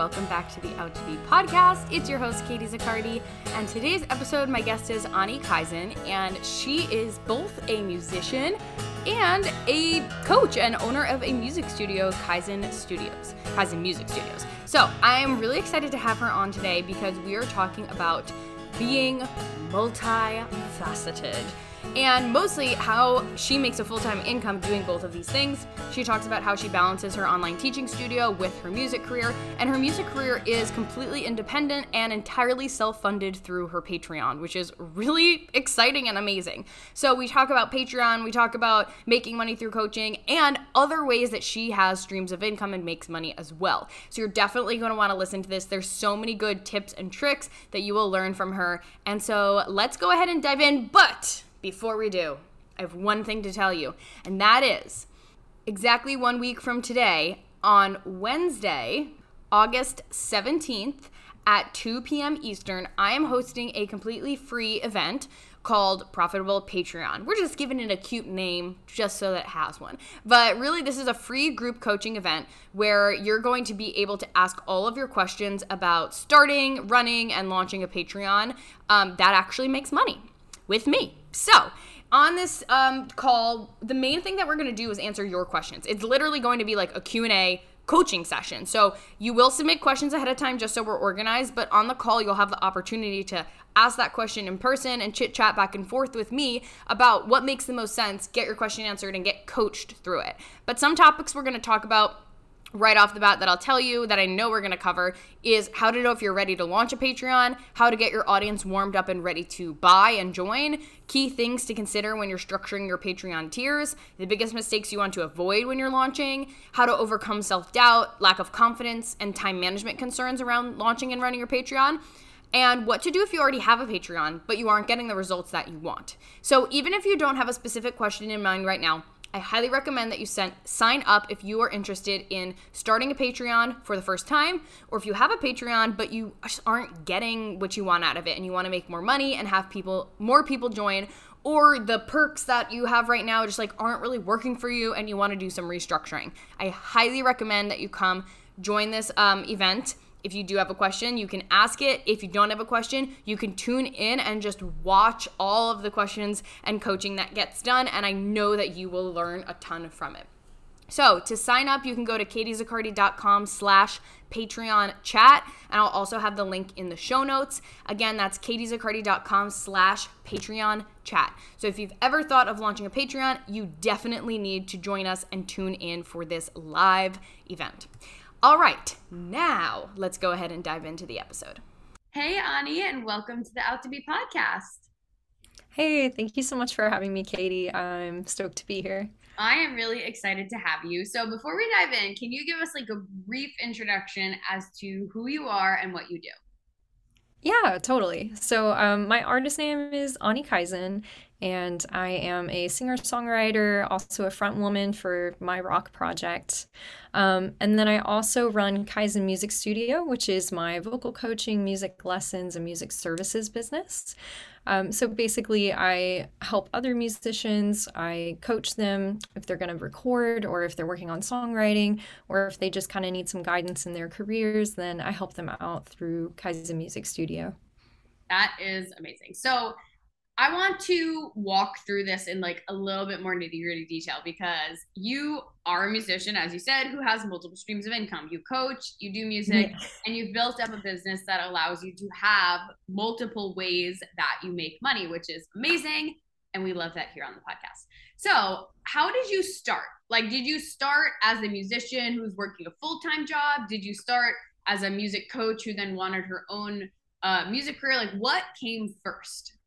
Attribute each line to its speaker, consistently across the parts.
Speaker 1: Welcome back to the Out to Be podcast. It's your host, Katie Zaccardi, and today's episode, my guest is Anji Kaizen, and she is both a musician and a coach and owner of a music studio, Kaizen Studios, Kaizen Music Studios. So I am really excited to have her on today because we are talking about being multifaceted and mostly how she makes a full time income doing both of these things. She talks about how she balances her online teaching studio with her music career, and her music career is completely independent and entirely self funded through her Patreon, which is really exciting and amazing. So, we talk about Patreon, we talk about making money through coaching, and other ways that she has streams of income and makes money as well. So, you're definitely going to want to listen to this. There's so many good tips and tricks that you will learn from her. And so, let's go ahead and dive in. But before we do, I have one thing to tell you, and that is exactly one week from today, on Wednesday, August 17th at 2 p.m. Eastern, I am hosting a completely free event called Profitable Patreon. We're just giving it a cute name just so that it has one. But really, this is a free group coaching event where you're going to be able to ask all of your questions about starting, running, and launching a Patreon um, that actually makes money with me. So, on this um, call, the main thing that we're going to do is answer your questions. It's literally going to be like a Q&A coaching session. So, you will submit questions ahead of time just so we're organized, but on the call you'll have the opportunity to ask that question in person and chit chat back and forth with me about what makes the most sense, get your question answered and get coached through it. But some topics we're going to talk about right off the bat that I'll tell you that I know we're going to cover is how to know if you're ready to launch a Patreon, how to get your audience warmed up and ready to buy and join, key things to consider when you're structuring your Patreon tiers, the biggest mistakes you want to avoid when you're launching, how to overcome self doubt, lack of confidence, and time management concerns around launching and running your Patreon. And what to do if you already have a Patreon, but you aren't getting the results that you want. So, even if you don't have a specific question in mind right now, I highly recommend that you send, sign up if you are interested in starting a Patreon for the first time, or if you have a Patreon but you just aren't getting what you want out of it and you want to make more money and have people, more people join, or the perks that you have right now just like aren't really working for you and you want to do some restructuring. I highly recommend that you come join this um, event if you do have a question, you can ask it. If you don't have a question, you can tune in and just watch all of the questions and coaching that gets done. And I know that you will learn a ton from it. So to sign up, you can go to katiezaccardi.com slash Patreon chat. And I'll also have the link in the show notes. Again, that's katiezaccardi.com slash Patreon chat. So if you've ever thought of launching a Patreon, you definitely need to join us and tune in for this live event. All right, now let's go ahead and dive into the episode. Hey, Anji, and welcome to the Out to Be podcast.
Speaker 2: Hey, thank you so much for having me, Katie. I'm stoked to be here.
Speaker 1: I am really excited to have you. So, before we dive in, can you give us like a brief introduction as to who you are and what you do?
Speaker 2: Yeah, totally. So, um, my artist name is Anji Kaizen, and I am a singer songwriter, also a front woman for my rock project. Um, and then I also run Kaizen Music Studio, which is my vocal coaching, music lessons, and music services business. Um, so basically, I help other musicians, I coach them if they're going to record or if they're working on songwriting or if they just kind of need some guidance in their careers, then I help them out through Kaizen Music Studio.
Speaker 1: That is amazing. So, I want to walk through this in like a little bit more nitty gritty detail because you are a musician, as you said, who has multiple streams of income. You coach, you do music, and you've built up a business that allows you to have multiple ways that you make money, which is amazing. And we love that here on the podcast. So, how did you start? Like, did you start as a musician who's working a full time job? Did you start as a music coach who then wanted her own uh, music career? Like, what came first?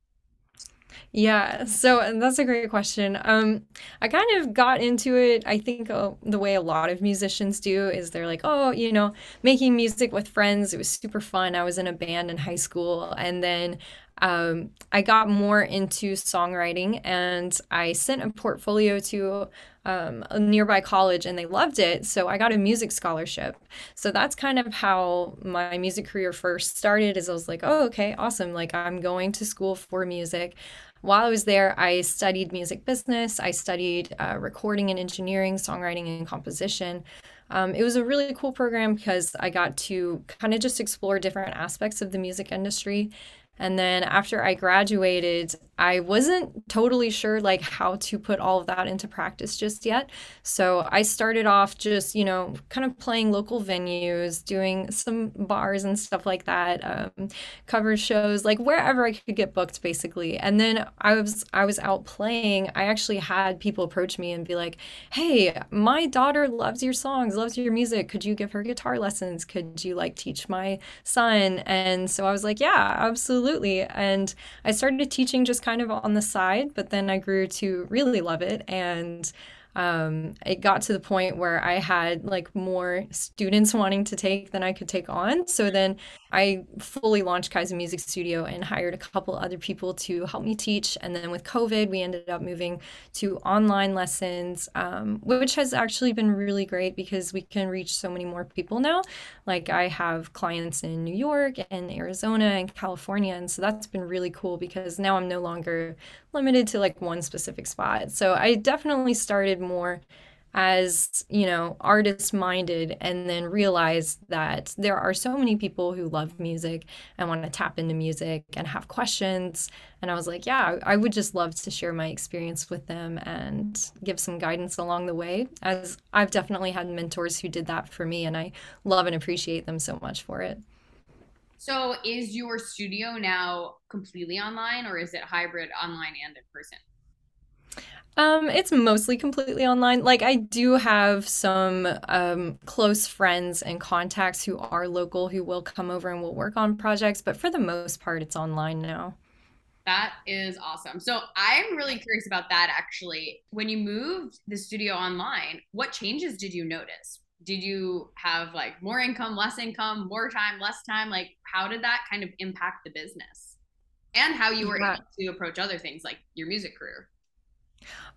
Speaker 2: Yeah, so that's a great question. Um, I kind of got into it, I think uh, the way a lot of musicians do is they're like, oh, you know, making music with friends, it was super fun. I was in a band in high school. And then um, I got more into songwriting and I sent a portfolio to um, a nearby college and they loved it. So I got a music scholarship. So that's kind of how my music career first started is I was like, oh, okay, awesome. Like I'm going to school for music. While I was there, I studied music business. I studied uh, recording and engineering, songwriting and composition. um, it was a really cool program because I got to kind of just explore different aspects of the music industry. And then after I graduated, I wasn't totally sure like how to put all of that into practice just yet. So I started off just, you know, kind of playing local venues, doing some bars and stuff like that, um, cover shows, like wherever I could get booked basically. And then I was I was out playing. I actually had people approach me and be like, "Hey, my daughter loves your songs, loves your music. Could you give her guitar lessons? Could you like teach my son?" And so I was like, "Yeah, absolutely." And I started teaching just kind of on the side, but then I grew to really love it. And um, it got to the point where I had like more students wanting to take than I could take on. So then I fully launched Kaizen Music Studio and hired a couple other people to help me teach. And then with COVID, we ended up moving to online lessons, um, which has actually been really great because we can reach so many more people now. Like I have clients in New York and Arizona and California. And so that's been really cool because now I'm no longer limited to like one specific spot. So I definitely started more as you know artist minded and then realized that there are so many people who love music and want to tap into music and have questions. And i was like yeah i would just love to share my experience with them and give some guidance along the way as i've definitely had mentors who did that for me and i love and appreciate them so much for it.
Speaker 3: So is your studio now completely online or is it hybrid online and in person
Speaker 2: um, it's mostly completely online. Like I do have some um, close friends and contacts who are local who will come over and will work on projects, but for the most part, it's online now.
Speaker 3: That is awesome. So I'm really curious about that actually. When you moved the studio online, what changes did you notice? Did you have like more income, less income, more time, less time? Like how did that kind of impact the business? And how you were yeah. able to approach other things like your music career?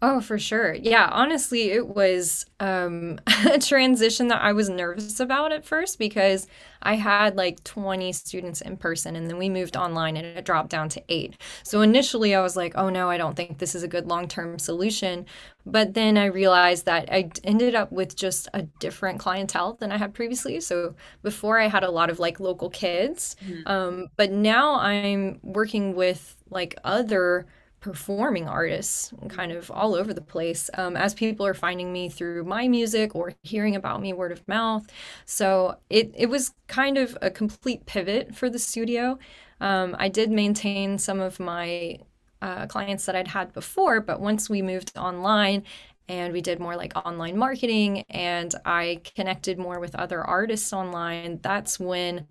Speaker 2: Oh, for sure. Yeah, honestly, it was um, a transition that I was nervous about at first because I had like 20 students in person and then we moved online and it dropped down to eight. So initially I was like, oh no, I don't think this is a good long term solution. But then I realized that I ended up with just a different clientele than I had previously. So before I had a lot of like local kids, mm-hmm. um, but now I'm working with like other performing artists kind of all over the place um, as people are finding me through my music or hearing about me word of mouth. So it, it was kind of a complete pivot for the studio. Um, I did maintain some of my uh, clients that I'd had before, but once we moved online and we did more like online marketing and I connected more with other artists online, that's when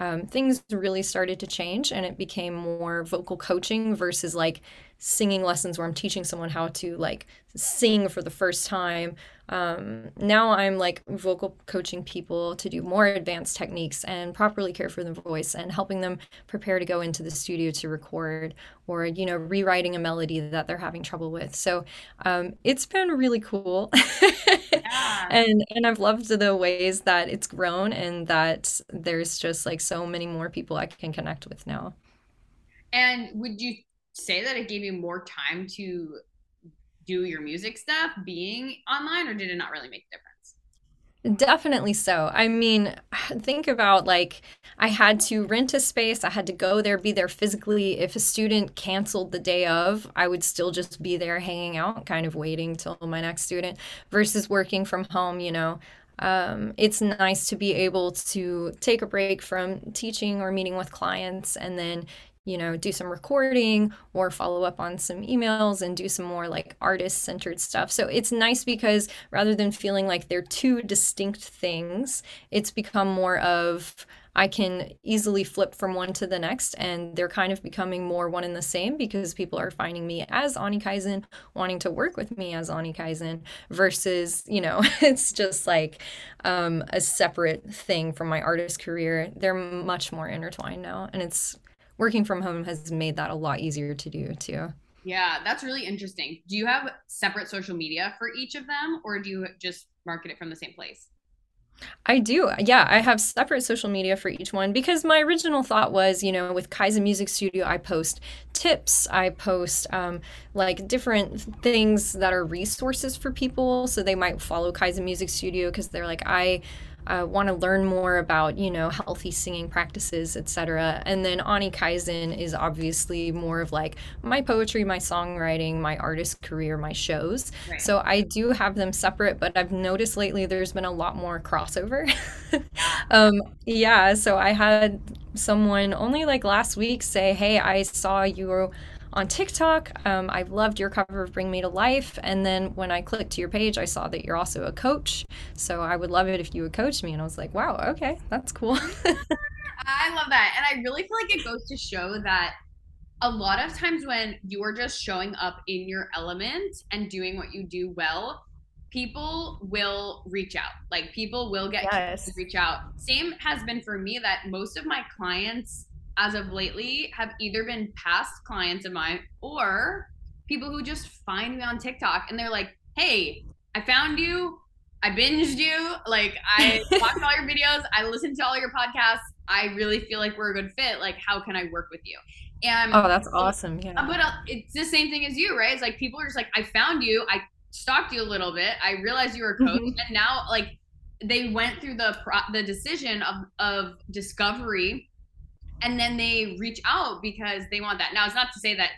Speaker 2: um, things really started to change and it became more vocal coaching versus like singing lessons where I'm teaching someone how to like sing for the first time. Um, now I'm like vocal coaching people to do more advanced techniques and properly care for the voice and helping them prepare to go into the studio to record or, you know, rewriting a melody that they're having trouble with. So um, it's been really cool. yeah. and, and I've loved the ways that it's grown and that there's just like so many more people I can connect with now.
Speaker 3: And would you say that it gave you more time to do your music stuff being online, or did it not really make a difference?
Speaker 2: Definitely so. I mean, think about like I had to rent a space, I had to go there, be there physically. If a student canceled the day of, I would still just be there hanging out, kind of waiting till my next student versus working from home, you know. Um, it's nice to be able to take a break from teaching or meeting with clients and then you know, do some recording or follow up on some emails and do some more like artist centered stuff. So it's nice because rather than feeling like they're two distinct things, it's become more of I can easily flip from one to the next and they're kind of becoming more one and the same because people are finding me as Anji Kaizen, wanting to work with me as Anji Kaizen versus, you know, it's just like um, a separate thing from my artist career. They're much more intertwined now and it's working from home has made that a lot easier to do too.
Speaker 3: Yeah, that's really interesting. Do you have separate social media for each of them or do you just market it from the same place?
Speaker 2: I do. Yeah, I have separate social media for each one because my original thought was, you know, with Kaizen Music Studio, I post tips, I post um, like different things that are resources for people. So they might follow Kaizen Music Studio because they're like, I uh, want to learn more about you know healthy singing practices etc and then anji kaizen is obviously more of like my poetry my songwriting my artist career my shows. Right. so i do have them separate but i've noticed lately there's been a lot more crossover. Um, yeah so i had someone only like last week say hey i saw you on TikTok. Um, I loved your cover of Bring Me to Life. And then when I clicked to your page, I saw that you're also a coach. So I would love it if you would coach me. And I was like, wow, okay, that's cool.
Speaker 3: I love that. And I really feel like it goes to show that a lot of times when you are just showing up in your element and doing what you do well, people will reach out. Like people will get yes. reach out. Same has been for me that most of my clients as of lately have either been past clients of mine or people who just find me on TikTok and they're like, "Hey, I found you. I binged you. Like I watched all your videos. I listened to all your podcasts. I really feel like we're a good fit. Like how can I work with you?"
Speaker 2: And oh, that's awesome. Yeah.
Speaker 3: But uh, it's the same thing as you, right? It's like people are just like, "I found you. I stalked you a little bit. I realized you were a coach, mm-hmm. and now like." They went through the pro- the decision of of discovery and then they reach out because they want that. Now, it's not to say that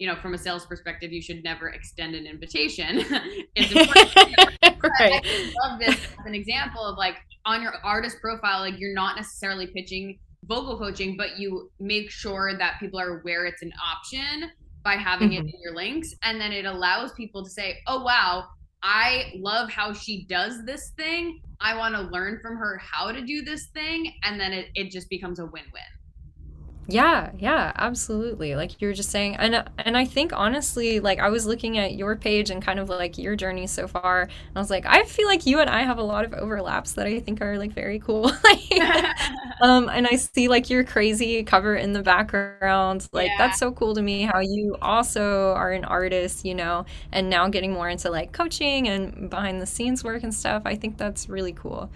Speaker 3: you know, from a sales perspective, you should never extend an invitation. it's important. right. I love this as an example of like on your artist profile, like you're not necessarily pitching vocal coaching, but you make sure that people are aware it's an option by having mm-hmm. it in your links. And then it allows people to say, oh, wow, I love how she does this thing. I want to learn from her how to do this thing. And then it, it just becomes a win win.
Speaker 2: Yeah, yeah, absolutely. Like you were just saying, and and I think honestly, like I was looking at your page and kind of like your journey so far, and I was like, I feel like you and I have a lot of overlaps that I think are like very cool. um, and I see like your crazy cover in the background. Like yeah. that's so cool to me. How you also are an artist, you know, and now getting more into like coaching and behind the scenes work and stuff. I think that's really cool.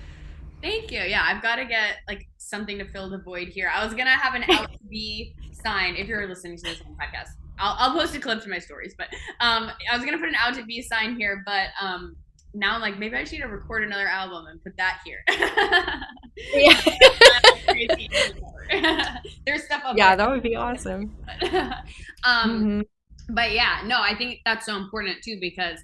Speaker 3: Thank you. Yeah, I've got to get like something to fill the void here. I was gonna have an out to be sign if you're listening to this on podcast. I'll, I'll post a clip to my stories, but um, I was gonna put an out to be sign here, but um, now I'm like maybe I should record another album and put that here. yeah. There's stuff up.
Speaker 2: Yeah, there. that would be awesome.
Speaker 3: um, mm-hmm. but yeah, no, I think that's so important too because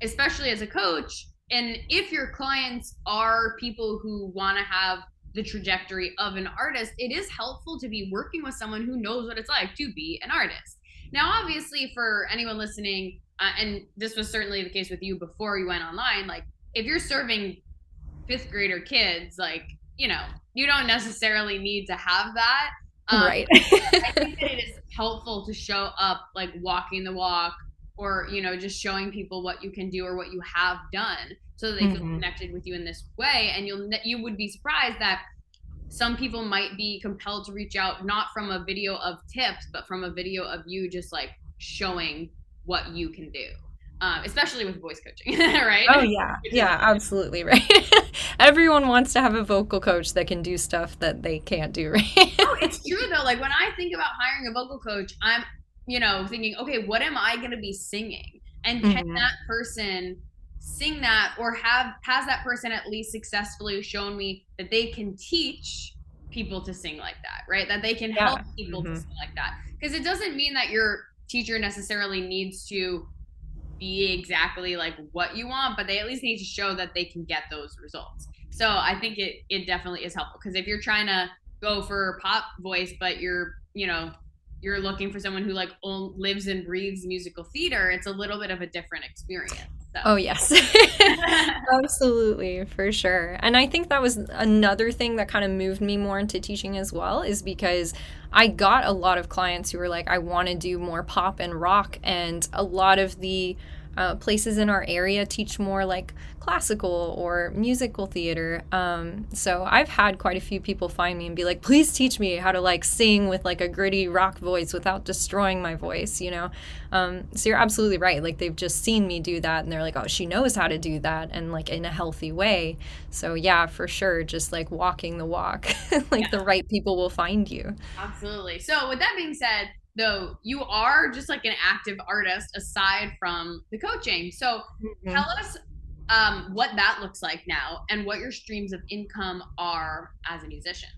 Speaker 3: especially as a coach and if your clients are people who want to have the trajectory of an artist, it is helpful to be working with someone who knows what it's like to be an artist. Now, obviously, for anyone listening, uh, and this was certainly the case with you before you went online, like if you're serving fifth grader kids, like, you know, you don't necessarily need to have that.
Speaker 2: Um, right.
Speaker 3: I think that it is helpful to show up like walking the walk or, you know, just showing people what you can do or what you have done so that they mm-hmm. feel connected with you in this way. And you'll you would be surprised that some people might be compelled to reach out not from a video of tips but from a video of you just like showing what you can do um, especially with voice coaching right?
Speaker 2: Oh yeah. Yeah absolutely right? Everyone wants to have a vocal coach that can do stuff that they can't do right?
Speaker 3: Oh, it's true though. Like when i think about hiring a vocal coach i'm you know thinking okay what am i going to be singing and can mm-hmm. that person sing that or have has that person at least successfully shown me that they can teach people to sing like that right that they can yeah. help people mm-hmm. to sing like that because it doesn't mean that your teacher necessarily needs to be exactly like what you want but they at least need to show that they can get those results so i think it it definitely is helpful because if you're trying to go for pop voice but you're you know you're looking for someone who like lives and breathes musical theater it's a little bit of a different experience
Speaker 2: so. Oh, yes. Absolutely, for sure. And I think that was another thing that kind of moved me more into teaching as well, is because I got a lot of clients who were like, I want to do more pop and rock. And a lot of the uh, places in our area teach more like classical or musical theater. Um, so I've had quite a few people find me and be like, please teach me how to like sing with like a gritty rock voice without destroying my voice, you know? Um, so you're absolutely right. Like they've just seen me do that and they're like, oh, she knows how to do that and like in a healthy way. So yeah, for sure. Just like walking the walk, like yeah. the right people will find you.
Speaker 3: Absolutely. So with that being said, though you are just like an active artist aside from the coaching. So mm-hmm. tell us um, what that looks like now and what your streams of income are as a musician.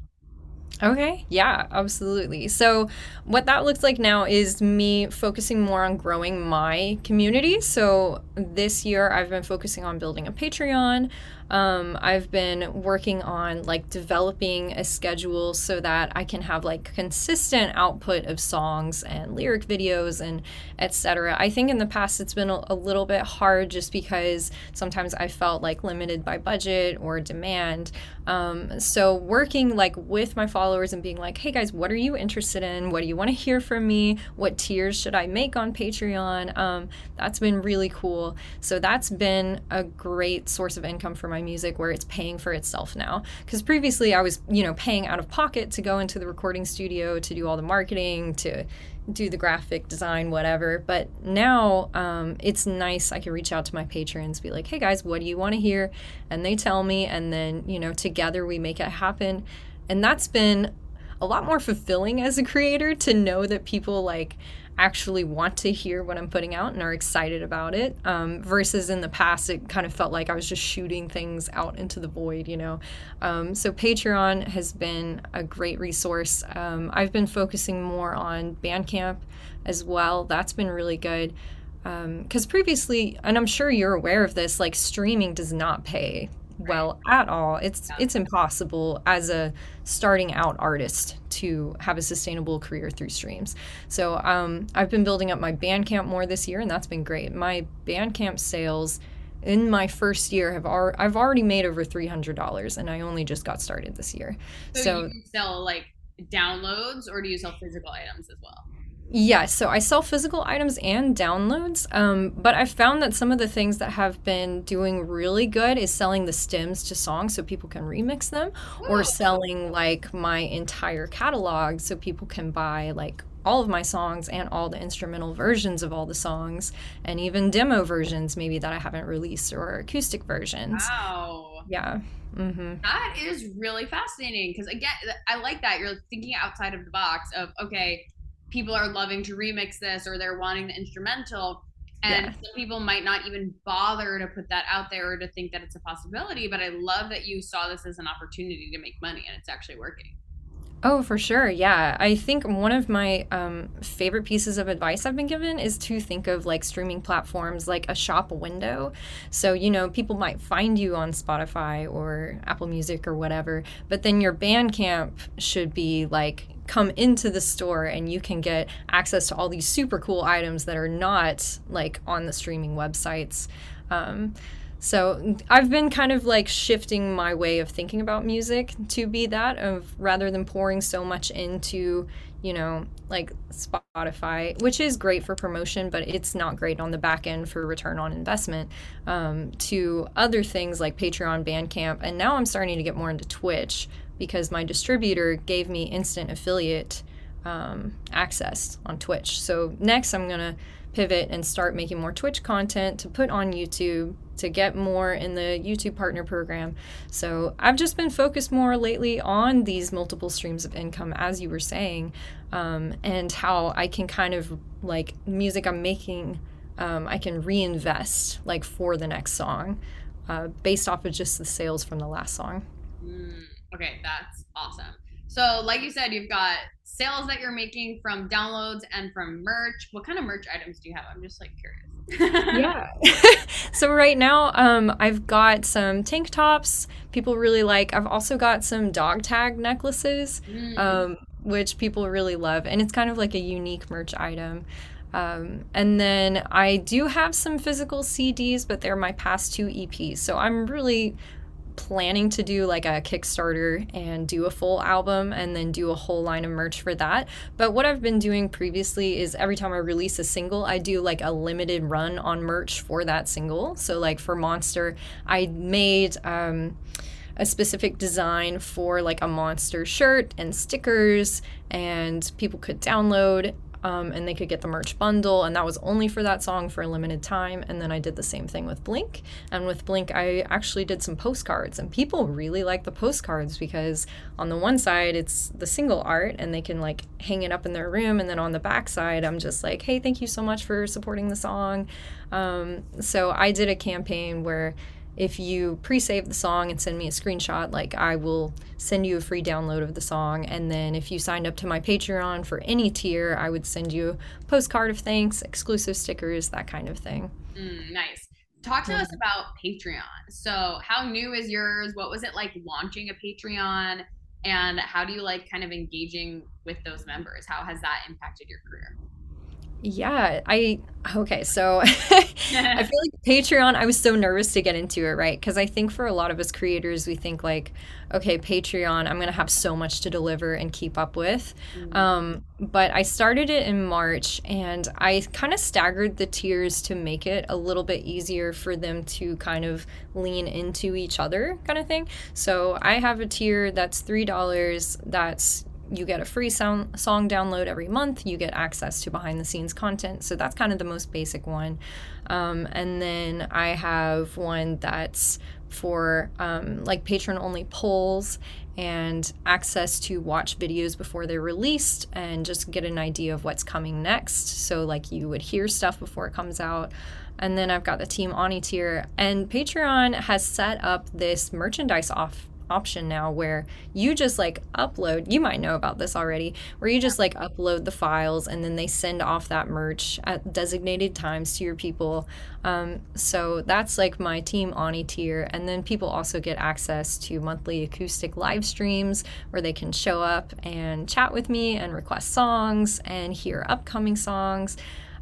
Speaker 2: Okay, yeah, absolutely. So, what that looks like now is me focusing more on growing my community. So, this year I've been focusing on building a Patreon. Um, I've been working on like developing a schedule so that I can have like consistent output of songs and lyric videos and etc. I think in the past it's been a, a little bit hard just because sometimes I felt like limited by budget or demand. Um, so working like with my followers and being like, hey guys, what are you interested in? What do you want to hear from me? What tiers should I make on Patreon? Um, that's been really cool. So that's been a great source of income for my music where it's paying for itself now. Because previously I was, you know, paying out of pocket to go into the recording studio to do all the marketing, to do the graphic design, whatever. But now um, it's nice. I can reach out to my patrons, be like, hey guys, what do you want to hear? And they tell me, and then, you know, together we make it happen. And that's been a lot more fulfilling as a creator to know that people like actually want to hear what I'm putting out and are excited about it. Um, versus in the past, it kind of felt like I was just shooting things out into the void, you know. Um, so Patreon has been a great resource. Um, I've been focusing more on Bandcamp as well. That's been really good. Because um, previously, and I'm sure you're aware of this, like streaming does not pay well at all. It's it's impossible as a starting out artist to have a sustainable career through streams. So um, I've been building up my Bandcamp more this year, and that's been great. My Bandcamp sales in my first year have ar- I've already made over three hundred dollars, and I only just got started this year.
Speaker 3: So, so you sell like downloads, or do you sell physical items as well?
Speaker 2: Yeah, so I sell physical items and downloads, um, but I've found that some of the things that have been doing really good is selling the stems to songs so people can remix them, or selling like my entire catalog so people can buy like all of my songs and all the instrumental versions of all the songs, and even demo versions maybe that I haven't released or acoustic versions.
Speaker 3: Wow.
Speaker 2: Yeah.
Speaker 3: Mm-hmm. That is really fascinating because again, I like that you're thinking outside of the box of okay people are loving to remix this or they're wanting the instrumental and yeah. some people might not even bother to put that out there or to think that it's a possibility but i love that you saw this as an opportunity to make money and it's actually working
Speaker 2: Oh, for sure. Yeah. I think one of my um, favorite pieces of advice I've been given is to think of like streaming platforms like a shop window. So, you know, people might find you on Spotify or Apple Music or whatever, but then your Bandcamp should be like come into the store and you can get access to all these super cool items that are not like on the streaming websites. Um, so I've been kind of like shifting my way of thinking about music to be that of rather than pouring so much into, you know, like Spotify, which is great for promotion, but it's not great on the back end for return on investment. Um, to other things like Patreon, Bandcamp, and now I'm starting to get more into Twitch because my distributor gave me instant affiliate um, access on Twitch. So next, I'm gonna pivot and start making more Twitch content to put on YouTube to get more in the YouTube partner program. So I've just been focused more lately on these multiple streams of income, as you were saying, um, and how I can kind of like music I'm making, um, I can reinvest like for the next song uh, based off of just the sales from the last song.
Speaker 3: Mm, okay, that's awesome. So, like you said, you've got sales that you're making from downloads and from merch. What kind of merch items do you have? I'm just like curious.
Speaker 2: yeah. so right now, um, I've got some tank tops. People really like. I've also got some dog tag necklaces, mm. um, which people really love, and it's kind of like a unique merch item. Um, and then I do have some physical CDs, but they're my past two EPs. So I'm really planning to do like a Kickstarter and do a full album and then do a whole line of merch for that. But what I've been doing previously is every time I release a single, I do like a limited run on merch for that single. So, like for Monster, I made. Um, a specific design for like a monster shirt and stickers and people could download um, and they could get the merch bundle. And that was only for that song for a limited time. And then I did the same thing with Blink. And with Blink, I actually did some postcards, and people really like the postcards because on the one side, it's the single art, and they can like hang it up in their room. And then on the back side, I'm just like, hey, thank you so much for supporting the song. Um, so I did a campaign where if you pre-save the song and send me a screenshot like i will send you a free download of the song. And then if you signed up to my patreon for any tier i would send you a postcard of thanks exclusive stickers that kind of thing.
Speaker 3: Mm, nice. Talk to mm-hmm. us about patreon. So how new is yours? What was it like launching a patreon? And how do you like kind of engaging with those members? How has that impacted your career
Speaker 2: yeah, I okay. So I feel like Patreon, I was so nervous to get into it, right? Because I think for a lot of us creators, we think like, okay, Patreon, I'm gonna have so much to deliver and keep up with. Mm-hmm. Um, but I started it in March, and I kind of staggered the tiers to make it a little bit easier for them to kind of lean into each other, kind of thing. So I have a tier that's three dollars. That's you get a free sound, song download every month. You get access to behind the scenes content. So that's kind of the most basic one. Um, and then I have one that's for um, like patron only polls and access to watch videos before they're released and just get an idea of what's coming next. So, like, you would hear stuff before it comes out. And then I've got the Team Anji tier. And Patreon has set up this merchandise off option now where you just like upload you might know about this already where you just like upload the files and then they send off that merch at designated times to your people. Um, so that's like my team anji tier. And then people also get access to monthly acoustic live streams where they can show up and chat with me and request songs and hear upcoming songs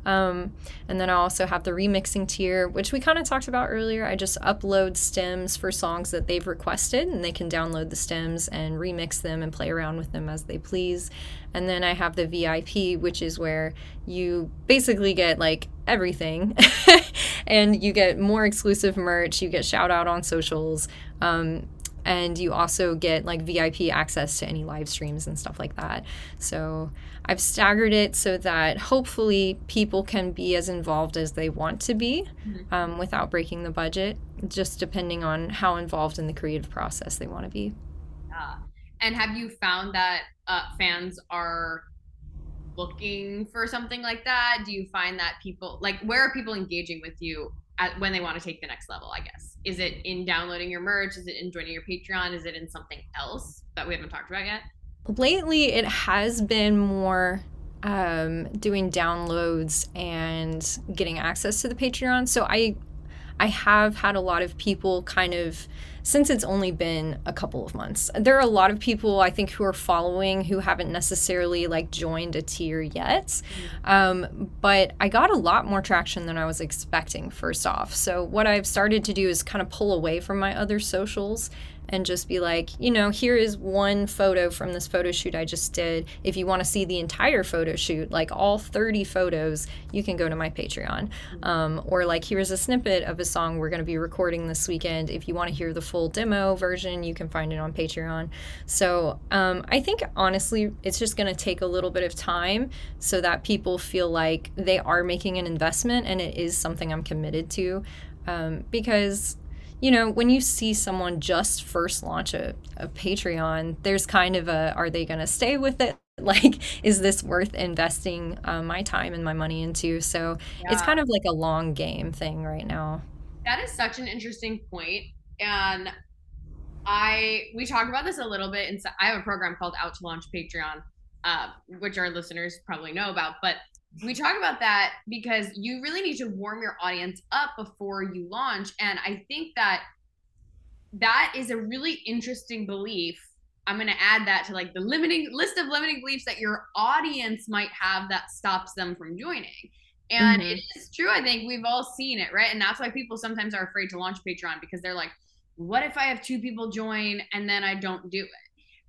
Speaker 2: um, and then I also have the remixing tier, which we kind of talked about earlier. I just upload stems for songs that they've requested, and they can download the stems and remix them and play around with them as they please. And then I have the VIP, which is where you basically get like everything and you get more exclusive merch, you get shout out on socials. Um, and you also get like VIP access to any live streams and stuff like that. So I've staggered it so that hopefully people can be as involved as they want to be mm-hmm. um, without breaking the budget, just depending on how involved in the creative process they want to be.
Speaker 3: Yeah. And have you found that uh, fans are looking for something like that? Do you find that people like where are people engaging with you at, when they want to take the next level? I guess is it in downloading your merch? Is it in joining your Patreon? Is it in something else that we haven't talked about yet?
Speaker 2: lately it has been more um, doing downloads and getting access to the Patreon. So I I have had a lot of people kind of since it's only been a couple of months. There are a lot of people I think who are following who haven't necessarily like joined a tier yet. Mm-hmm. Um, but I got a lot more traction than I was expecting first off. So what I've started to do is kind of pull away from my other socials and just be like, you know, here is one photo from this photo shoot I just did. If you want to see the entire photo shoot, like all 30 photos, you can go to my Patreon. Um, or like, here's a snippet of a song we're going to be recording this weekend. If you want to hear the full demo version, you can find it on Patreon. So um, I think honestly, it's just going to take a little bit of time so that people feel like they are making an investment and it is something I'm committed to. Um, because you know, when you see someone just first launch a, a Patreon, there's kind of a are they going to stay with it? Like, is this worth investing uh, my time and my money into? So yeah. it's kind of like a long game thing right now.
Speaker 3: That is such an interesting point. And I, we talk about this a little bit. And so I have a program called Out to Launch Patreon, uh, which our listeners probably know about. But we talk about that because you really need to warm your audience up before you launch and i think that that is a really interesting belief i'm going to add that to like the limiting list of limiting beliefs that your audience might have that stops them from joining and mm-hmm. it is true i think we've all seen it right and that's why people sometimes are afraid to launch patreon because they're like what if I have two people join and then I don't do it?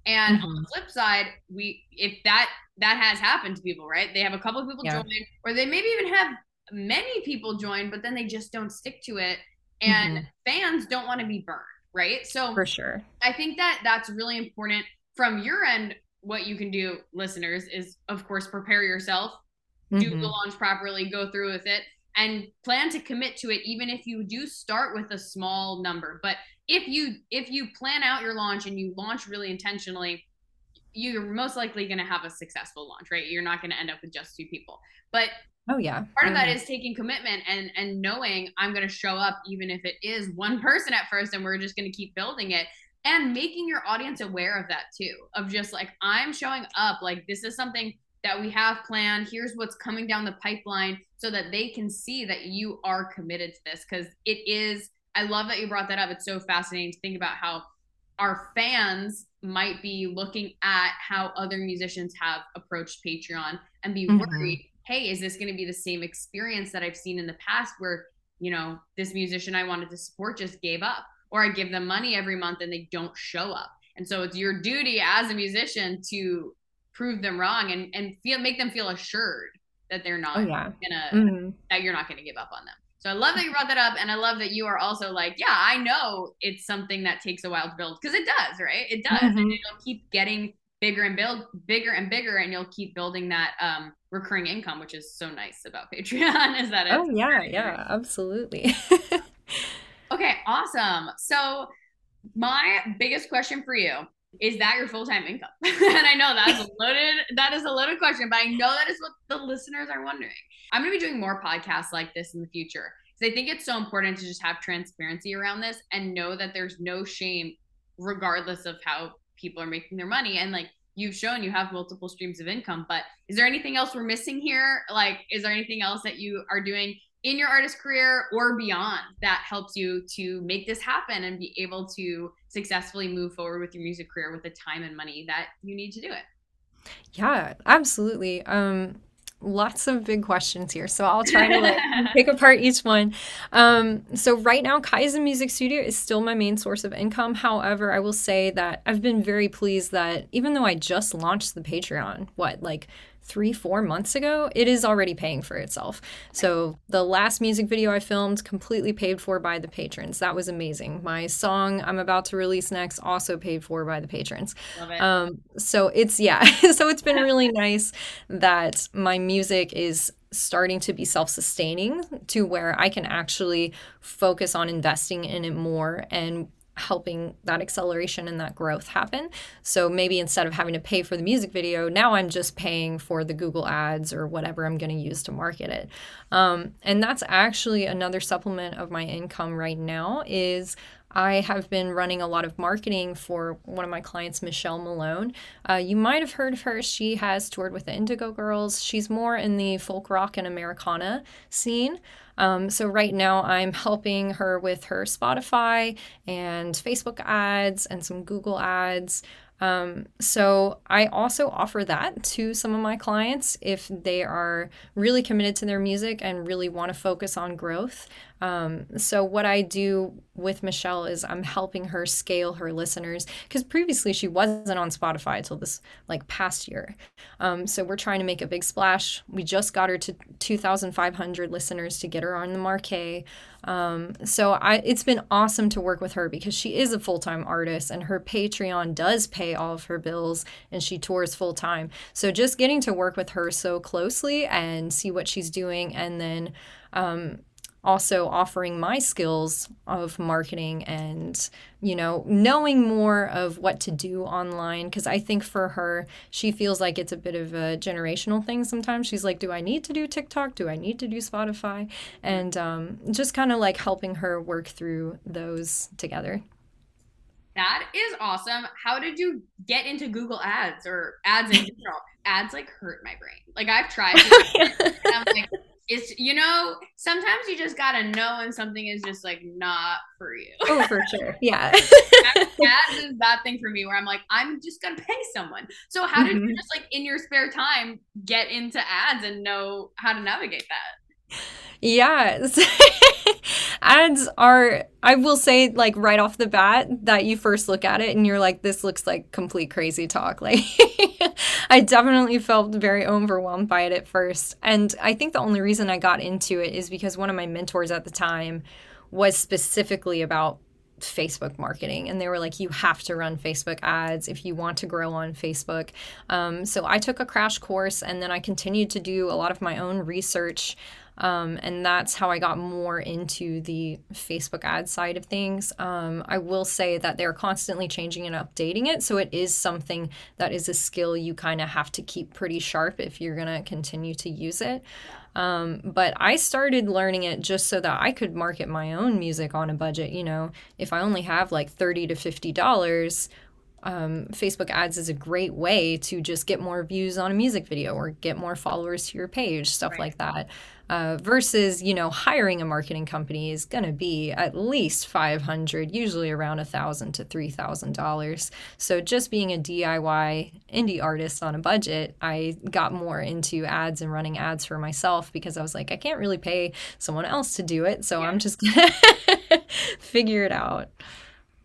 Speaker 3: And mm-hmm. on the flip side, we if that that has happened to people, right? They have a couple of people yeah. join, or they maybe even have many people join, but then they just don't stick to it. And mm-hmm. fans don't want to be burned, right? So
Speaker 2: for sure.
Speaker 3: I think that that's really important from your end. What you can do, listeners, is of course prepare yourself, mm-hmm. do the mm-hmm. launch properly, go through with it, and plan to commit to it, even if you do start with a small number. But if you if you plan out your launch and you launch really intentionally you're most likely going to have a successful launch right? You're not going to end up with just two people. But
Speaker 2: oh yeah.
Speaker 3: part of that mm-hmm. is taking commitment and and knowing i'm going to show up even if it is one person at first and we're just going to keep building it and making your audience aware of that too of just like i'm showing up like this is something that we have planned. Here's what's coming down the pipeline so that they can see that you are committed to this because it is I love that you brought that up. It's so fascinating to think about how our fans might be looking at how other musicians have approached Patreon and be mm-hmm. worried, hey, is this going to be the same experience that I've seen in the past where, you know, this musician I wanted to support just gave up or I give them money every month and they don't show up. And so it's your duty as a musician to prove them wrong and and feel make them feel assured that they're not oh, yeah. gonna mm-hmm. that you're not gonna give up on them. So I love that you brought that up. And I love that you are also like, yeah, I know it's something that takes a while to build because it does, right? It does. Mm-hmm. And it'll keep getting bigger and build bigger and bigger and you'll keep building that um, recurring income, which is so nice about Patreon is that it?
Speaker 2: Oh yeah, yeah, absolutely.
Speaker 3: okay, awesome. So my biggest question for you is that your full-time income? and I know that's a loaded that is a loaded question, but I know that is what the listeners are wondering. I'm going to be doing more podcasts like this in the future because I think it's so important to just have transparency around this and know that there's no shame, regardless of how people are making their money. And like you've shown, you have multiple streams of income. But is there anything else we're missing here? Like, is there anything else that you are doing in your artist career or beyond that helps you to make this happen and be able to successfully move forward with your music career with the time and money that you need to do it?
Speaker 2: Yeah, absolutely. Um, lots of big questions here so i'll try to like pick apart each one um, so right now kaizen music studio is still my main source of income however i will say that i've been very pleased that even though i just launched the patreon what like three, four months ago, it is already paying for itself. So the last music video I filmed, completely paid for by the patrons. That was amazing. My song I'm about to release next, also paid for by the patrons. Love it. Um, so it's, yeah, so it's been really nice that my music is starting to be self sustaining to where I can actually focus on investing in it more and helping that acceleration and that growth happen. So maybe instead of having to pay for the music video, now I'm just paying for the Google ads or whatever I'm going to use to market it. Um, and that's actually another supplement of my income right now is I have been running a lot of marketing for one of my clients, Michelle Malone. Uh, you might have heard of her. She has toured with the Indigo Girls. She's more in the folk rock and Americana scene. Um, so right now I'm helping her with her Spotify and Facebook ads and some Google ads. Um, so I also offer that to some of my clients if they are really committed to their music and really want to focus on growth. Um, so what I do with Michelle is I'm helping her scale her listeners because previously she wasn't on Spotify until this like past year. Um, so we're trying to make a big splash. We just got her to 2,500 listeners to get her on the Marquee. Um, so I, it's been awesome to work with her because she is a full time artist and her Patreon does pay all of her bills and she tours full time. So just getting to work with her so closely and see what she's doing and then um, also offering my skills of marketing and you know knowing more of what to do online because i think for her she feels like it's a bit of a generational thing sometimes. She's like do i need to do tiktok? Do i need to do spotify? And um, just kind of like helping her work through those together.
Speaker 3: That is awesome. How did you get into google ads or ads in general? Ads like hurt my brain. Like i've tried I'm like it's you know sometimes you just gotta know when something is just like not for you.
Speaker 2: Oh for sure. Yeah.
Speaker 3: That is that thing for me where i'm like i'm just gonna pay someone. So how did mm-hmm. you just like in your spare time get into ads and know how to navigate that
Speaker 2: yeah ads are I will say like right off the bat that you first look at it and you're like this looks like complete crazy talk. Like I definitely felt very overwhelmed by it at first. And I think the only reason I got into it is because one of my mentors at the time was specifically about Facebook marketing. And they were like, you have to run Facebook ads if you want to grow on Facebook. Um, so I took a crash course and then I continued to do a lot of my own research. Um, and that's how I got more into the Facebook ad side of things. Um, I will say that they're constantly changing and updating it. So it is something that is a skill you kind of have to keep pretty sharp if you're going to continue to use it. Um, but I started learning it just so that I could market my own music on a budget. You know, if I only have like 30 to $50, um, Facebook ads is a great way to just get more views on a music video or get more followers to your page, stuff right. like that uh, versus you know hiring a marketing company is going to be at least 500 usually around a thousand to three thousand dollars. So just being a diy indie artist on a budget i got more into ads and running ads for myself because i was like i can't really pay someone else to do it. So yeah. i'm just gonna figure it out.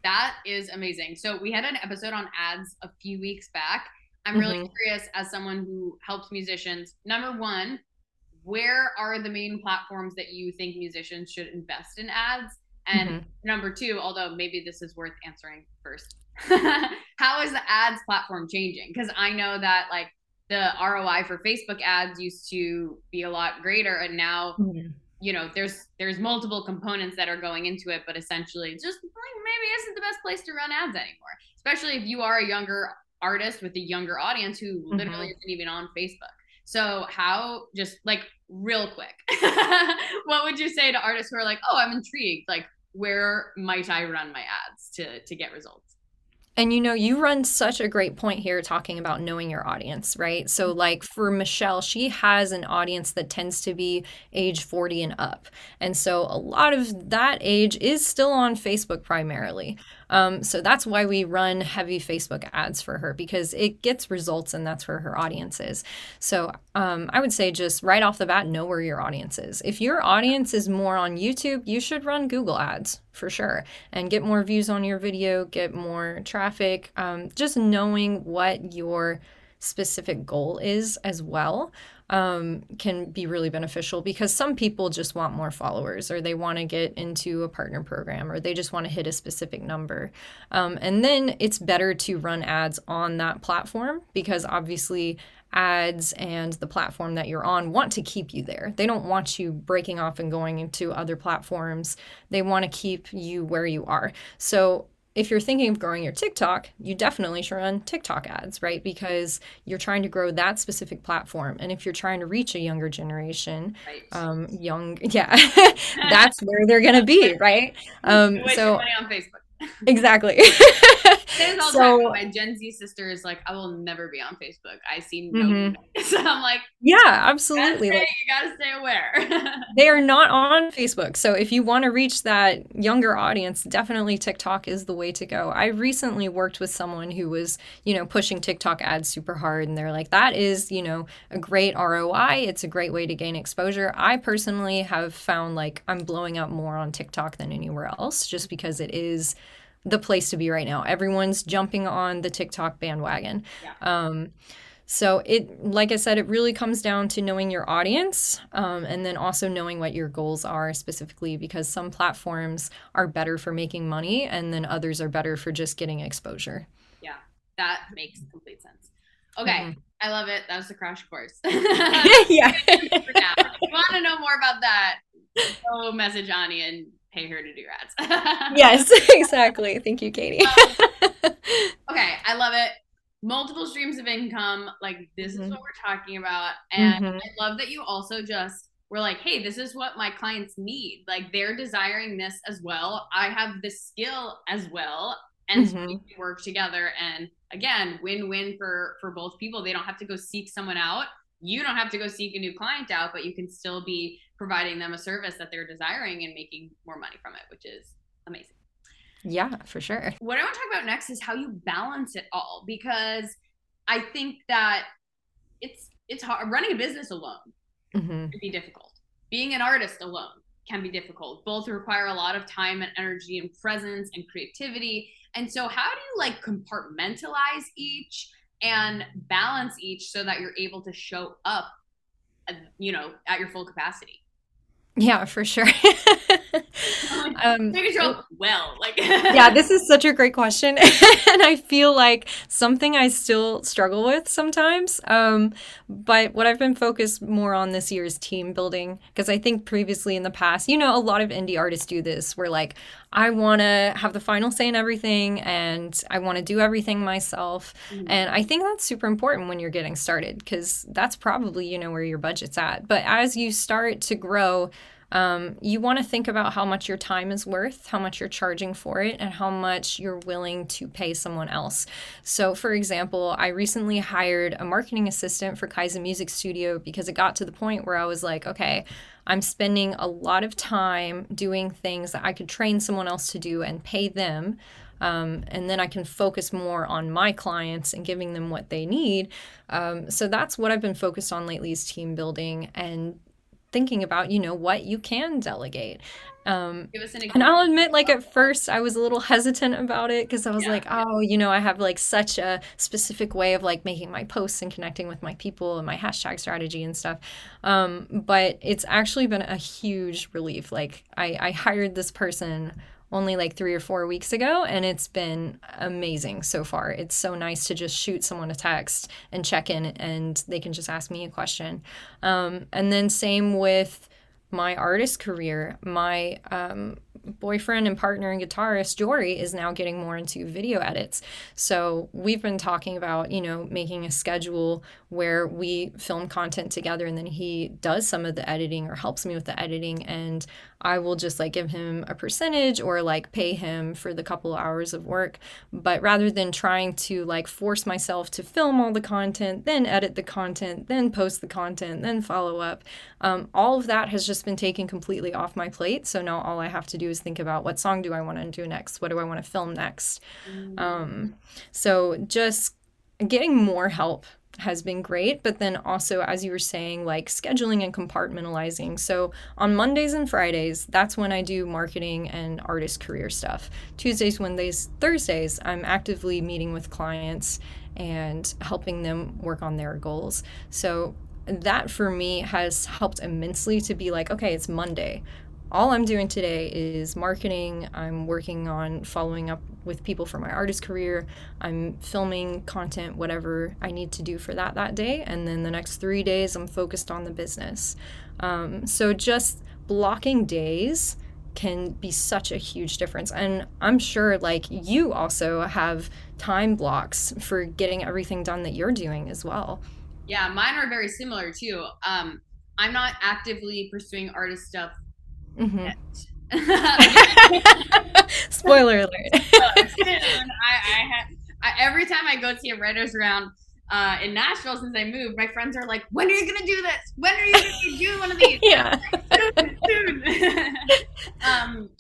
Speaker 3: That is amazing. So we had an episode on ads a few weeks back. I'm really mm-hmm. curious as someone who helps musicians number one where are the main platforms that you think musicians should invest in ads? And mm-hmm. number two, although maybe this is worth answering first, how is the ads platform changing? Because I know that like the ROI for Facebook ads used to be a lot greater, and now mm-hmm. you know there's there's multiple components that are going into it, but essentially just like maybe isn't the best place to run ads anymore, especially if you are a younger artist with a younger audience who mm-hmm. literally isn't even on Facebook. So how just like real quick, what would you say to artists who are like, "Oh, I'm intrigued. Like, where might I run my ads to to get results?"
Speaker 2: And you know, you run such a great point here talking about knowing your audience, right? So, mm-hmm. like for Michelle, she has an audience that tends to be age 40 and up. And so, a lot of that age is still on Facebook primarily. Um, so that's why we run heavy Facebook ads for her because it gets results and that's where her audience is. So um, I would say just right off the bat, know where your audience is. If your audience is more on YouTube, you should run Google ads for sure and get more views on your video, get more traffic. Um, just knowing what your specific goal is as well um, can be really beneficial because some people just want more followers or they want to get into a partner program or they just want to hit a specific number. Um, and then it's better to run ads on that platform because obviously ads and the platform that you're on want to keep you there. They don't want you breaking off and going into other platforms. They want to keep you where you are. So if you're thinking of growing your TikTok, you definitely should run TikTok ads, right? Because you're trying to grow that specific platform. And if you're trying to reach a younger generation, right. um, young, yeah, that's where they're going to be, right? Um, so
Speaker 3: on Facebook.
Speaker 2: exactly.
Speaker 3: So my Gen Z sister is like, I will never be on Facebook. I see no. Mm-hmm. So I'm like,
Speaker 2: yeah, absolutely.
Speaker 3: You gotta stay, you gotta stay aware.
Speaker 2: they are not on Facebook. So if you want to reach that younger audience, definitely TikTok is the way to go. I recently worked with someone who was, you know, pushing TikTok ads super hard, and they're like, that is, you know, a great ROI. It's a great way to gain exposure. I personally have found like I'm blowing up more on TikTok than anywhere else, just because it is the place to be right now. Everyone's jumping on the TikTok bandwagon. Yeah. Um, so it, like I said, it really comes down to knowing your audience, um, and then also knowing what your goals are specifically. Because some platforms are better for making money, and then others are better for just getting exposure.
Speaker 3: Yeah, that makes complete sense. Okay, mm-hmm. I love it. That was the crash course.
Speaker 2: yeah. if
Speaker 3: you want to know more about that, go message Anji and pay her to do ads.
Speaker 2: yes, exactly. Thank you, Katie. um,
Speaker 3: okay, I love it. Multiple streams of income. Like, this mm-hmm. is what we're talking about. And mm-hmm. I love that you also just were like, hey, this is what my clients need. Like, they're desiring this as well. I have the skill as well. And mm-hmm. so we can work together. And again, win win for for both people. They don't have to go seek someone out you don't have to go seek a new client out, but you can still be providing them a service that they're desiring and making more money from it, which is amazing.
Speaker 2: Yeah, for sure.
Speaker 3: What I want to talk about next is how you balance it all because I think that it's it's hard running a business alone mm-hmm. can be difficult. Being an artist alone can be difficult. Both require a lot of time and energy and presence and creativity. And so, how do you like compartmentalize each and balance each so that you're able to show up, uh, you know, at your full capacity?
Speaker 2: Yeah, for sure.
Speaker 3: um, well, like
Speaker 2: yeah, this is such a great question, and I feel like something I still struggle with sometimes. Um, but what I've been focused more on this year is team building because I think previously in the past, you know, a lot of indie artists do this. Where like I want to have the final say in everything, and I want to do everything myself, mm-hmm. and I think that's super important when you're getting started because that's probably you know where your budget's at. But as you start to grow um, you want to think about how much your time is worth, how much you're charging for it, and how much you're willing to pay someone else. So, for example, I recently hired a marketing assistant for Kaizen Music Studio because it got to the point where I was like, okay, I'm spending a lot of time doing things that I could train someone else to do and pay them. Um, and then I can focus more on my clients and giving them what they need. Um, so that's what I've been focused on lately is team building and thinking about, you know, what you can delegate. Um, Give us an example. And I'll admit, like at first, I was a little hesitant about it because I was yeah. like, oh, you know, I have like such a specific way of like making my posts and connecting with my people and my hashtag strategy and stuff. Um, but it's actually been a huge relief. Like I, I hired this person only like three or four weeks ago, and it's been amazing so far. It's so nice to just shoot someone a text and check in, and they can just ask me a question. Um, and then, same with my artist career. My um, boyfriend and partner and guitarist Jory is now getting more into video edits. So we've been talking about, you know, making a schedule where we film content together and then he does some of the editing or helps me with the editing and I will just like give him a percentage or like pay him for the couple hours of work. But rather than trying to like force myself to film all the content, then edit the content, then post the content, then follow up, um, all of that has just been taken completely off my plate. So now all I have to do is think about what song do I want to do next? What do I want to film next? Mm-hmm. Um, so just getting more help has been great. But then also, as you were saying, like scheduling and compartmentalizing. So on Mondays and Fridays, that's when I do marketing and artist career stuff. Tuesdays, Wednesdays, Thursdays, I'm actively meeting with clients and helping them work on their goals. So that for me has helped immensely to be like, okay, it's Monday all I'm doing today is marketing. I'm working on following up with people for my artist career. I'm filming content, whatever I need to do for that that day. And then the next three days, I'm focused on the business. Um, so just blocking days can be such a huge difference. And I'm sure, like, you also have time blocks for getting everything done that you're doing as well.
Speaker 3: Yeah, mine are very similar too. Um, I'm not actively pursuing artist stuff Mm-hmm.
Speaker 2: Spoiler alert.
Speaker 3: I, I, I, every time I go see a writers round uh, in Nashville since I moved, my friends are like, "When are you gonna do this? When are you gonna do one of these?"
Speaker 2: yeah.
Speaker 3: soon, soon. um,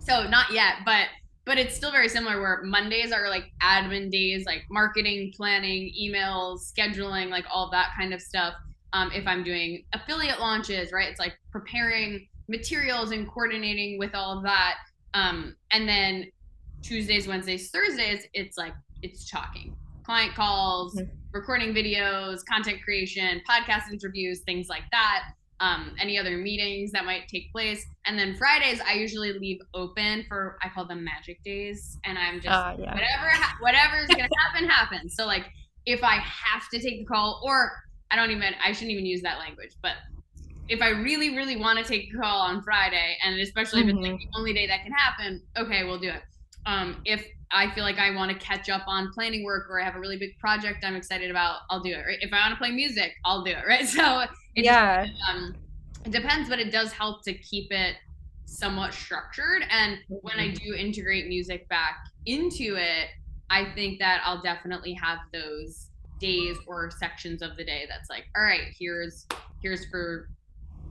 Speaker 3: so not yet, but but it's still very similar. Where Mondays are like admin days, like marketing, planning, emails, scheduling, like all that kind of stuff. Um, if I'm doing affiliate launches, right? It's like preparing materials and coordinating with all of that. Um, and then Tuesdays, Wednesdays, Thursdays, it's like it's talking, client calls, mm-hmm. recording videos, content creation, podcast interviews, things like that. Um, any other meetings that might take place. And then Fridays, I usually leave open for I call them magic days, and I'm just uh, yeah. whatever ha- whatever is gonna happen happens. So like if I have to take the call, or I don't even I shouldn't even use that language, but if I really, really want to take a call on Friday, and especially if mm-hmm. it's like mm-hmm. the only day that can happen, okay, we'll do it. Um, if I feel like I want to catch up on planning work or I have a really big project I'm excited about, I'll do it. Right? If I want to play music, I'll do it. Right? So it
Speaker 2: yeah, just,
Speaker 3: um, it depends, but it does help to keep it somewhat structured. And when I mm-hmm. do integrate music back into it, I think that I'll definitely have those days or sections of the day that's like, all right, here's here's for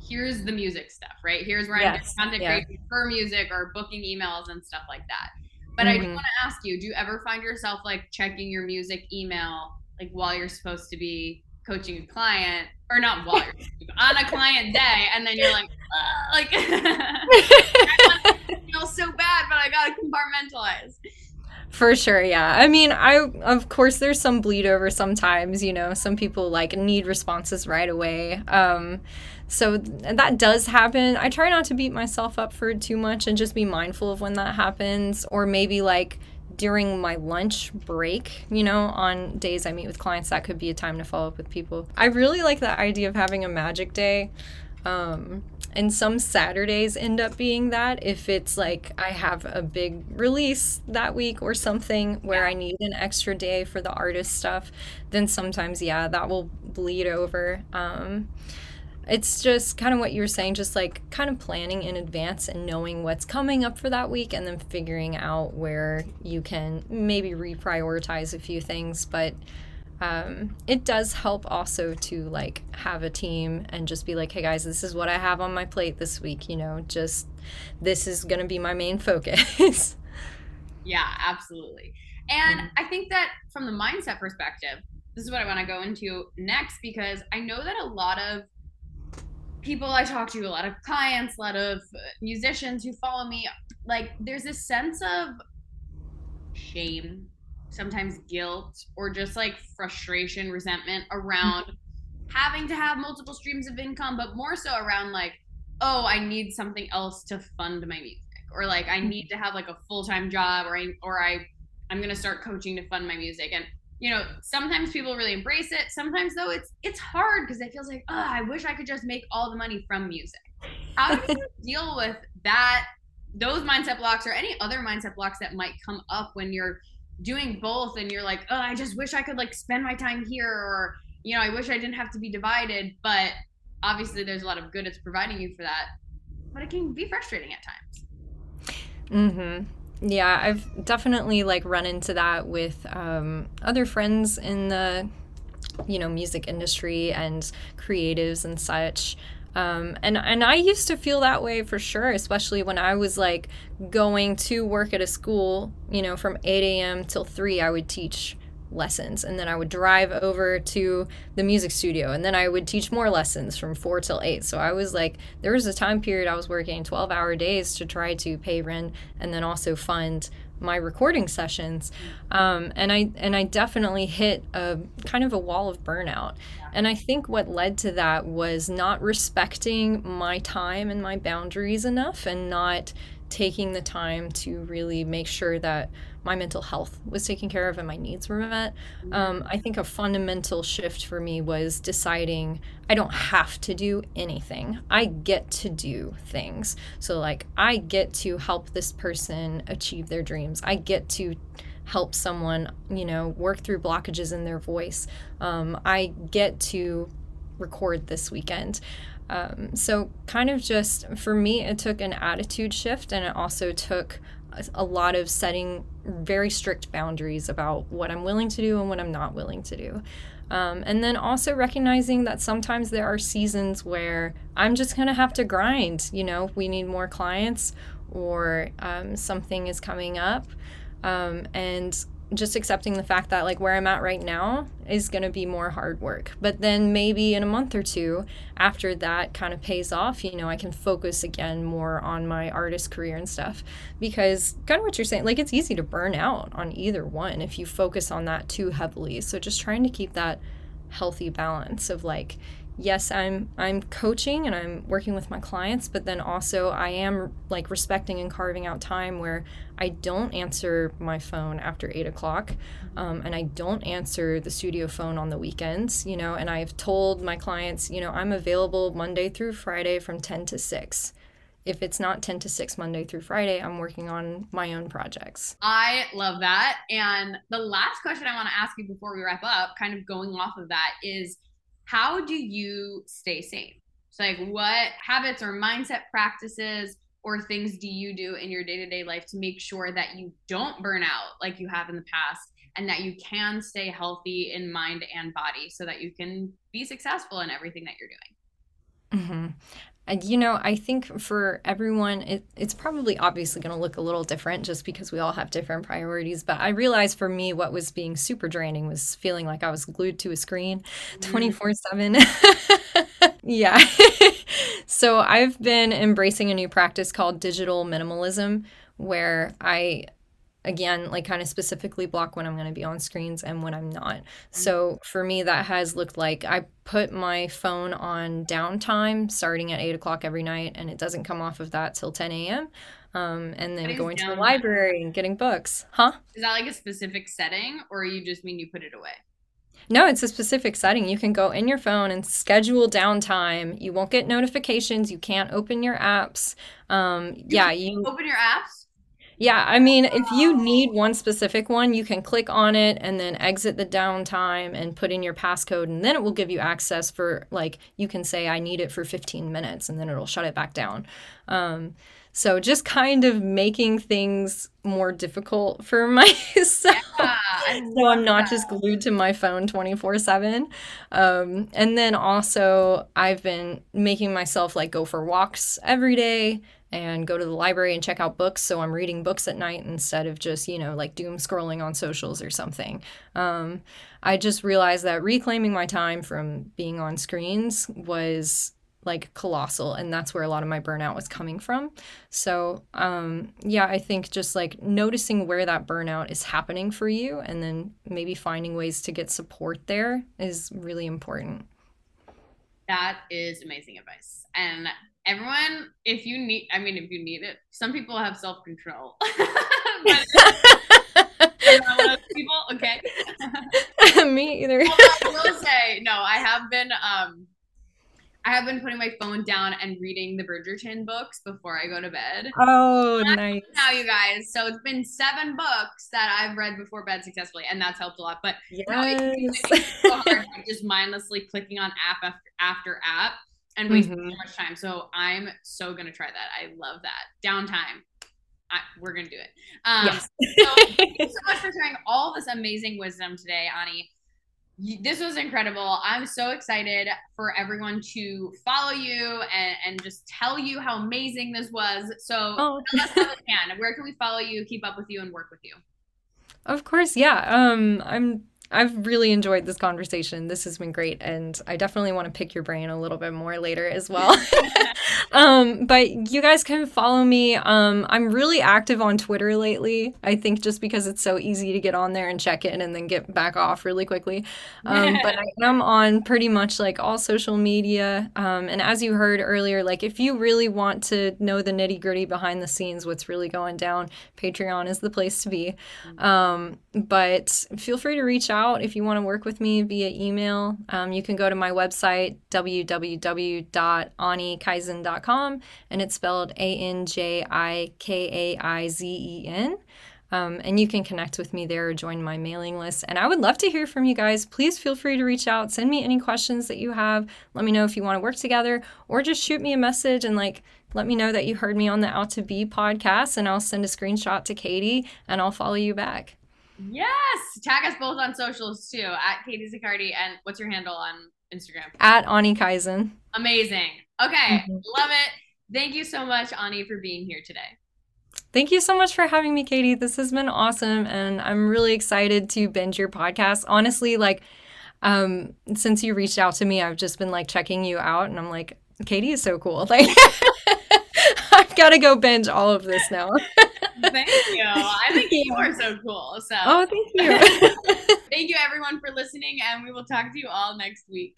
Speaker 3: here's the music stuff, right? Here's where yes. I'm content yeah. for music or booking emails and stuff like that. But mm-hmm. I do want to ask you, do you ever find yourself like checking your music email like while you're supposed to be coaching a client or not while you're on a client day and then you're like, uh, like I feel so bad, but I gotta compartmentalize.
Speaker 2: For sure, yeah. I mean, I of course there's some bleed over sometimes, you know. Some people like need responses right away. Um so that does happen. I try not to beat myself up for too much and just be mindful of when that happens or maybe like during my lunch break, you know, on days I meet with clients, that could be a time to follow up with people. I really like the idea of having a magic day. Um, and some Saturdays end up being that if it's like I have a big release that week or something where I need an extra day for the artist stuff, then sometimes, yeah, that will bleed over. Um, it's just kind of what you were saying, just like kind of planning in advance and knowing what's coming up for that week and then figuring out where you can maybe reprioritize a few things. But um, it does help also to like have a team and just be like, hey guys, this is what I have on my plate this week. You know, just this is going to be my main focus.
Speaker 3: yeah, absolutely. And mm-hmm. I think that from the mindset perspective, this is what I want to go into next because I know that a lot of people I talk to, a lot of clients, a lot of uh, musicians who follow me, like there's this sense of shame, sometimes guilt, or just like frustration, resentment around having to have multiple streams of income, but more so around like, oh, I need something else to fund my music, or like I mm-hmm. need to have like a full time job, or I or I I'm gonna start coaching to fund my music, and you know, sometimes people really embrace it. Sometimes though, it's it's hard because it feels like, oh, I wish I could just make all the money from music. How do you deal with that, those mindset blocks, or any other mindset blocks that might come up when you're doing both and you're like, oh, I just wish I could like spend my time here, or you know, I wish I didn't have to be divided. But obviously, there's a lot of good it's providing you for that, but it can be frustrating at times.
Speaker 2: Mm-hmm. Yeah, I've definitely like run into that with um, other friends in the you know music industry and creatives and such. Um, and and I used to feel that way for sure, especially when I was like going to work at a school. You know, from 8 a.m. till 3, I would teach lessons and then I would drive over to the music studio and then I would teach more lessons from 4 till 8. So I was like there was a time period I was working 12-hour days to try to pay rent and then also fund my recording sessions. Um, and I and I definitely hit a kind of a wall of burnout. And I think what led to that was not respecting my time and my boundaries enough and not taking the time to really make sure that my mental health was taken care of and my needs were met. Um, I think a fundamental shift for me was deciding I don't have to do anything. I get to do things. So, like, I get to help this person achieve their dreams. I get to help someone, you know, work through blockages in their voice. Um, I get to record this weekend. Um, so, kind of just for me, it took an attitude shift and it also took a lot of setting very strict boundaries about what I'm willing to do and what I'm not willing to do. Um, and then also recognizing that sometimes there are seasons where I'm just going to have to grind. You know, we need more clients or um, something is coming up. Um, and just accepting the fact that like where I'm at right now is going to be more hard work. But then maybe in a month or two after that kind of pays off, you know, I can focus again more on my artist career and stuff because kind of what you're saying, like it's easy to burn out on either one if you focus on that too heavily. So just trying to keep that healthy balance of like yes i'm i'm coaching and i'm working with my clients but then also i am like respecting and carving out time where i don't answer my phone after eight o'clock um, and i don't answer the studio phone on the weekends you know and i've told my clients you know i'm available monday through friday from 10 to 6 if it's not 10 to 6 Monday through Friday, I'm working on my own projects.
Speaker 3: I love that. And the last question I want to ask you before we wrap up, kind of going off of that, is how do you stay sane? So, like, what habits or mindset practices or things do you do in your day to day life to make sure that you don't burn out like you have in the past and that you can stay healthy in mind and body so that you can be successful in everything that you're doing?
Speaker 2: Mm-hmm. And you know, I think for everyone, it, it's probably obviously going to look a little different just because we all have different priorities. But I realized for me, what was being super draining was feeling like I was glued to a screen mm-hmm. 24 7. Yeah. So I've been embracing a new practice called digital minimalism, where I again like kind of specifically block when i'm going to be on screens and when i'm not so for me that has looked like i put my phone on downtime starting at 8 o'clock every night and it doesn't come off of that till 10 a.m um, and then going to the library and getting books huh
Speaker 3: is that like a specific setting or you just mean you put it away
Speaker 2: no, it's a specific setting. You can go in your phone and schedule downtime. You won't get notifications. You can't open your apps. Um, yeah, you
Speaker 3: open your apps.
Speaker 2: Yeah, I mean, if you need one specific one, you can click on it and then exit the downtime and put in your passcode, and then it will give you access for like you can say I need it for 15 minutes, and then it'll shut it back down. Um, so just kind of making things more difficult for myself. Yeah, so I'm not that. just glued to my phone 24 7. Um, and then also, I've been making myself like go for walks every day and go to the library and check out books. So I'm reading books at night instead of just, you know, like doom scrolling on socials or something. Um, I just realized that reclaiming my time from being on screens was like colossal and that's where a lot of my burnout was coming from. So um, yeah i think just like noticing where that burnout is happening for you and then maybe finding ways to get support there is really important.
Speaker 3: That is amazing advice. And everyone if you need i mean if you need it some people have self-control. People okay.
Speaker 2: Me either.
Speaker 3: Well, i will say no i have been um I have been putting my phone down and reading the Bridgerton books before I go to bed.
Speaker 2: Oh, nice.
Speaker 3: Now, you guys. So it's been seven books that I've read before bed successfully, and that's helped a lot. But
Speaker 2: yes.
Speaker 3: it's, so hard, just mindlessly clicking on app after, after app and wasting mm-hmm. so much time. So I'm so gonna try that. I love that downtime. I, we're gonna do it. Um, yes. so thank you so much for sharing all this amazing wisdom today, Anji this was incredible. I'm so excited for everyone to follow you and, and just tell you how amazing this was. So oh. tell us how they can. Where can we follow you, keep up with you, and work with you?
Speaker 2: Of course, yeah. Um, I'm I've really enjoyed this conversation. This has been great, and I definitely want to pick your brain a little bit more later as well. um, but you guys can follow me. Um, I'm really active on Twitter lately. I think just because it's so easy to get on there and check in and then get back off really quickly. Um, but I am on pretty much like all social media. Um, and as you heard earlier, like if you really want to know the nitty gritty behind the scenes, what's really going down, Patreon is the place to be. Um, but feel free to reach out out if you want to work with me via email. Um, you can go to my website, www.anjikaizen.com, and it's spelled A N J I K A I Z E N. Um, and you can connect with me there or join my mailing list. And I would love to hear from you guys. Please feel free to reach out. Send me any questions that you have. Let me know if you want to work together or just shoot me a message and like let me know that you heard me on the Out to Be podcast and I'll send a screenshot to Katie and I'll follow you back.
Speaker 3: Yes. Tag us both on socials too at Katie Zaccardi. And what's your handle on Instagram?
Speaker 2: At Anji Kaizen.
Speaker 3: Amazing. Okay. Mm-hmm. Love it. Thank you so much, Anji, for being here today.
Speaker 2: Thank you so much for having me, Katie. This has been awesome. And I'm really excited to binge your podcast. Honestly, like, um, since you reached out to me, I've just been like checking you out and I'm like, Katie is so cool. Like, I've got to go binge all of this now.
Speaker 3: thank you. I think you are so cool. So
Speaker 2: Oh, thank you.
Speaker 3: thank you everyone for listening and we will talk to you all next week.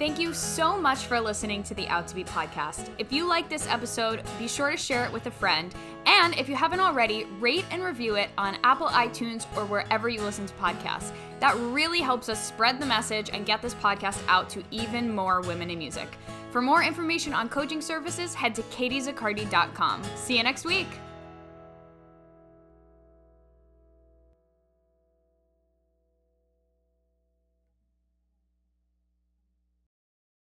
Speaker 4: Thank you so much for listening to the Out to Be podcast. If you like this episode, be sure to share it with a friend. And if you haven't already, rate and review it on Apple iTunes or wherever you listen to podcasts. That really helps us spread the message and get this podcast out to even more women in music. For more information on coaching services, head to katiezaccardi.com. See you next week.